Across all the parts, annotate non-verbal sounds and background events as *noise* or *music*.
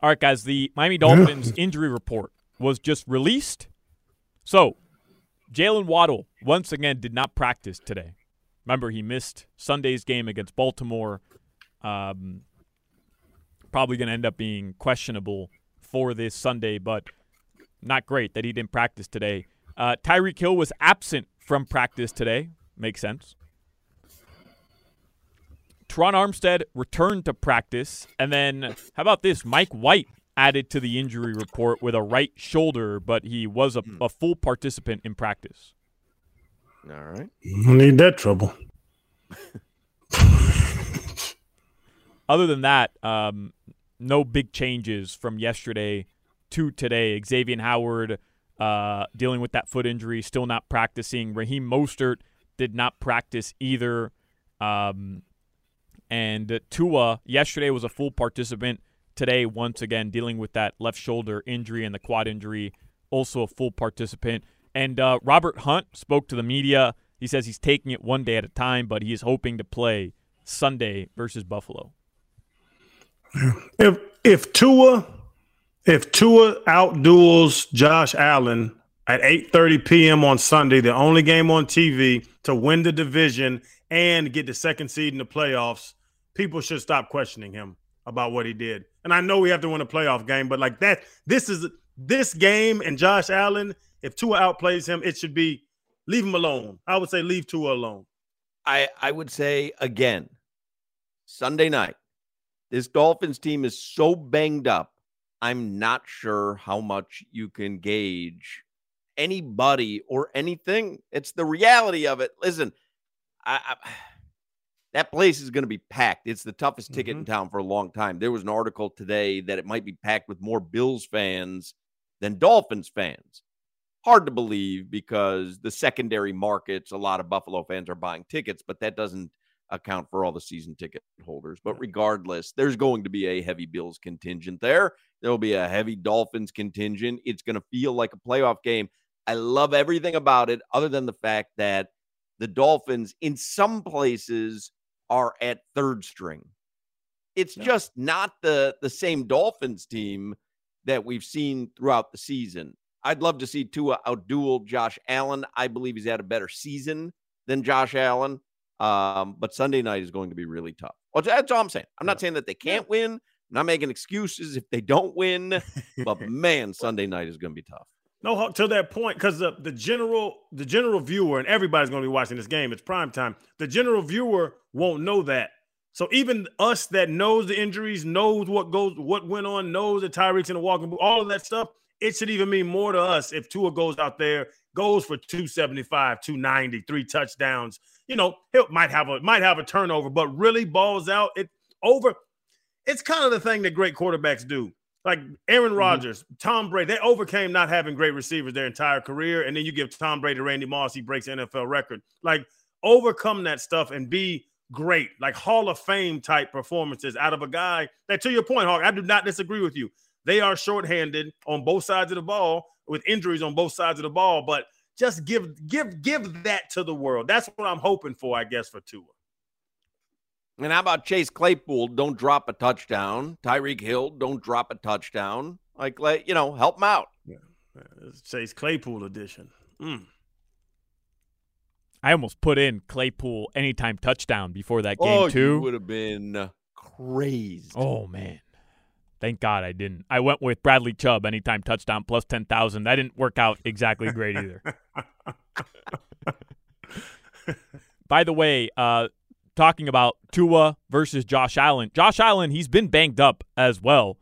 All right, guys, the Miami Dolphins injury report was just released. So, Jalen Waddle once again did not practice today. Remember, he missed Sunday's game against Baltimore. Um, probably going to end up being questionable for this Sunday, but not great that he didn't practice today. Uh, Tyreek Hill was absent from practice today. Makes sense. Terron Armstead returned to practice. And then, how about this? Mike White added to the injury report with a right shoulder, but he was a, a full participant in practice. All right. Need that trouble. *laughs* Other than that, um, no big changes from yesterday to today. Xavier Howard uh, dealing with that foot injury, still not practicing. Raheem Mostert did not practice either. Um, and Tua yesterday was a full participant. Today, once again, dealing with that left shoulder injury and the quad injury, also a full participant. And uh, Robert Hunt spoke to the media. He says he's taking it one day at a time, but he is hoping to play Sunday versus Buffalo. If if Tua if Tua outduels Josh Allen at 8:30 p.m. on Sunday, the only game on TV to win the division and get the second seed in the playoffs, people should stop questioning him about what he did. And I know we have to win a playoff game, but like that, this is this game and Josh Allen. If Tua outplays him, it should be leave him alone. I would say leave Tua alone. I I would say again, Sunday night, this Dolphins team is so banged up. I'm not sure how much you can gauge anybody or anything. It's the reality of it. Listen, I, I that place is going to be packed. It's the toughest ticket Mhm. in town for a long time. There was an article today that it might be packed with more Bills fans than Dolphins fans. Hard to believe because the secondary markets, a lot of Buffalo fans are buying tickets, but that doesn't account for all the season ticket holders. But regardless, there's going to be a heavy Bills contingent there. There'll be a heavy Dolphins contingent. It's going to feel like a playoff game. I love everything about it, other than the fact that the Dolphins, in some places, are at third string. It's just not the the same Dolphins team that we've seen throughout the season. I'd love to see Tua outduel Josh Allen. I believe he's had a better season than Josh Allen. Um, but Sunday night is going to be really tough. Well, that's all I'm saying. I'm not saying that they can't win. I'm not making excuses if they don't win. *laughs* But man, Sunday night is going to be tough. No, to that point, because the, the general the general viewer and everybody's going to be watching this game. It's prime time. The general viewer won't know that. So even us that knows the injuries, knows what goes, what went on, knows that Tyreek's in the walking boot, all of that stuff. It should even mean more to us if Tua goes out there, goes for 275, 290, three touchdowns. You know, he might have a might have a turnover, but really balls out. It over. It's kind of the thing that great quarterbacks do. Like Aaron mm-hmm. Rodgers, Tom Brady, they overcame not having great receivers their entire career. And then you give Tom Brady Randy Moss, he breaks the NFL record. Like overcome that stuff and be great, like Hall of Fame type performances out of a guy that, to your point, Hawk, I do not disagree with you. They are shorthanded on both sides of the ball with injuries on both sides of the ball, but just give give give that to the world. That's what I'm hoping for, I guess, for Tua. And how about Chase Claypool? Don't drop a touchdown. Tyreek Hill, don't drop a touchdown. Like, let you know, help him out. It's Chase Claypool edition. Mm. I almost put in Claypool anytime touchdown before that game oh, you too. would have been crazy. Oh man. Thank God I didn't. I went with Bradley Chubb anytime touchdown plus 10,000. That didn't work out exactly great either. *laughs* By the way, uh, talking about Tua versus Josh Allen. Josh Allen, he's been banged up as well,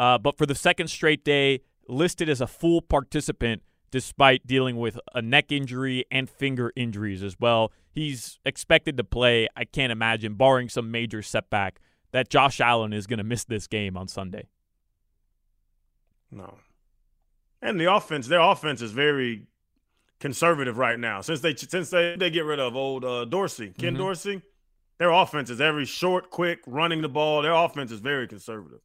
uh, but for the second straight day, listed as a full participant despite dealing with a neck injury and finger injuries as well. He's expected to play. I can't imagine, barring some major setback, that Josh Allen is going to miss this game on Sunday. No. And the offense, their offense is very conservative right now. Since they since they, they get rid of old uh, Dorsey, Ken Mhm. Dorsey, their offense is every short, quick, running the ball. Their offense is very conservative.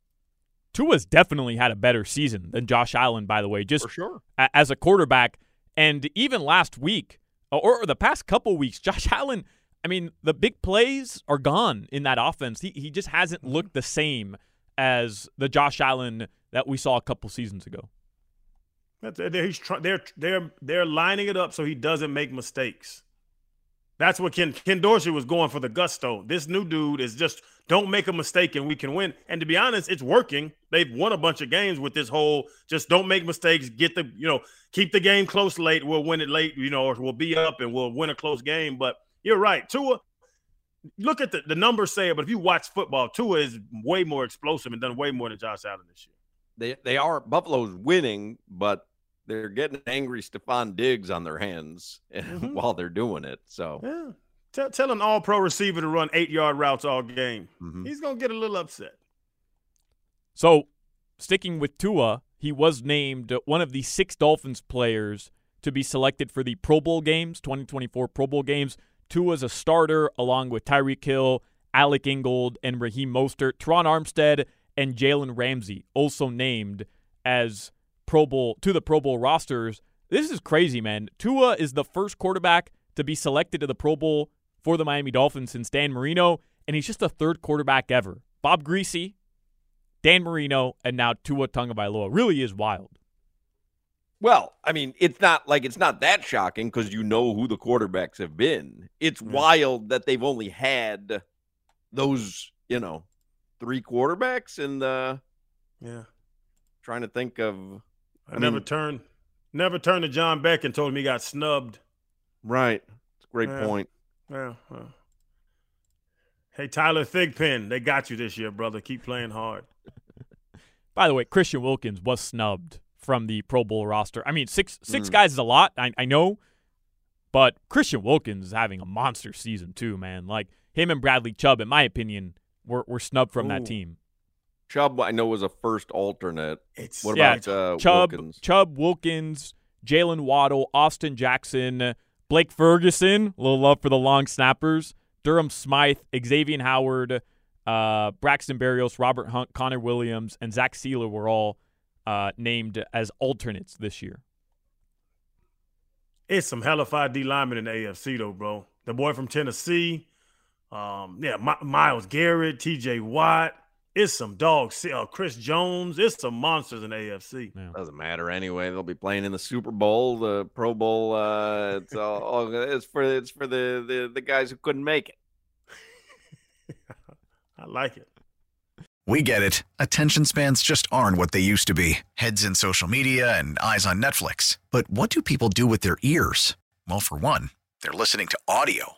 Tua's definitely had a better season than Josh Allen, by the way, just For sure. a- as a quarterback. And even last week, or, or the past couple weeks, *laughs* Josh Allen, I mean, the big plays are gone in that offense. He, he just hasn't Mm-hmm. looked the same as the Josh Allen that we saw a couple seasons ago. That's, they're, he's try, they're they're they're lining it up so he doesn't make mistakes. That's what Ken Ken Dorsey was going for the gusto. This new dude is just don't make a mistake and we can win. And to be honest, it's working. They've won a bunch of games with this whole just don't make mistakes, get the you know keep the game close late. We'll win it late, you know, or we'll be up and we'll win a close game. But you're right, Tua. Look at the the numbers say it, but if you watch football, Tua is way more explosive and done way more than Josh Allen this year. They they are Buffalo's winning, but they're getting angry Stefon Diggs on their hands *laughs* Mhm. while they're doing it. So Yeah. Tell, tell an all pro receiver to run eight yard routes all game. mhm. He's going to get a little upset. So, sticking with Tua, he was named one of the six Dolphins players to be selected for the Pro Bowl games, 2024 Pro Bowl games. Tua's a starter along with Tyreek Hill, Alec Ingold, and Raheem Mostert. Terron Armstead and Jalen Ramsey also named as Pro Bowl to the Pro Bowl rosters. This is crazy, man. Tua is the first quarterback to be selected to the Pro Bowl for the Miami Dolphins since Dan Marino, and he's just the third quarterback ever. Bob Griese, Dan Marino, and now Tua Tagovailoa. Really is wild. Well, I mean, it's not like it's not that shocking because you know who the quarterbacks have been. It's Yeah. wild that they've only had those, you know, three quarterbacks and uh Yeah. trying to think of I, I never mean- turned never turned to John Beck and told him he got snubbed. right. It's a great Yeah. point. Yeah. well. Hey, Tyler Thigpen, they got you this year, brother. Keep playing hard. *laughs* By the way, Christian Wilkins was snubbed from the Pro Bowl roster. I mean, six six Mm. guys is a lot, I, I know, but Christian Wilkins is having a monster season too, man. Like him and Bradley Chubb, in my opinion, were, were snubbed from that team. Chubb, I know was a first alternate. It's What Yeah, about uh, Chubb, Wilkins? Chubb, Wilkins, Jalen Waddle, Austin Jackson, Blake Ferguson, a little love for the long snappers, Durham Smythe, Xavier Howard, uh, Braxton Berrios, Robert Hunt, Connor Williams, and Zach Sieler were all uh, named as alternates this year. it's some hellified D linemen in the AFC though, bro. The boy from Tennessee, um, yeah, My- Myles Garrett, T.J. Watt. It's some dogs. Uh, Chris Jones. It's some monsters in AFC. Yeah. Doesn't matter anyway. They'll be playing in the Super Bowl, the Pro Bowl. Uh, it's all, *laughs* all it's for it's for the, the the guys who couldn't make it. *laughs* I like it. We get it. Attention spans just aren't what they used to be heads in social media and eyes on Netflix. But what do people do with their ears? Well, for one, they're listening to audio.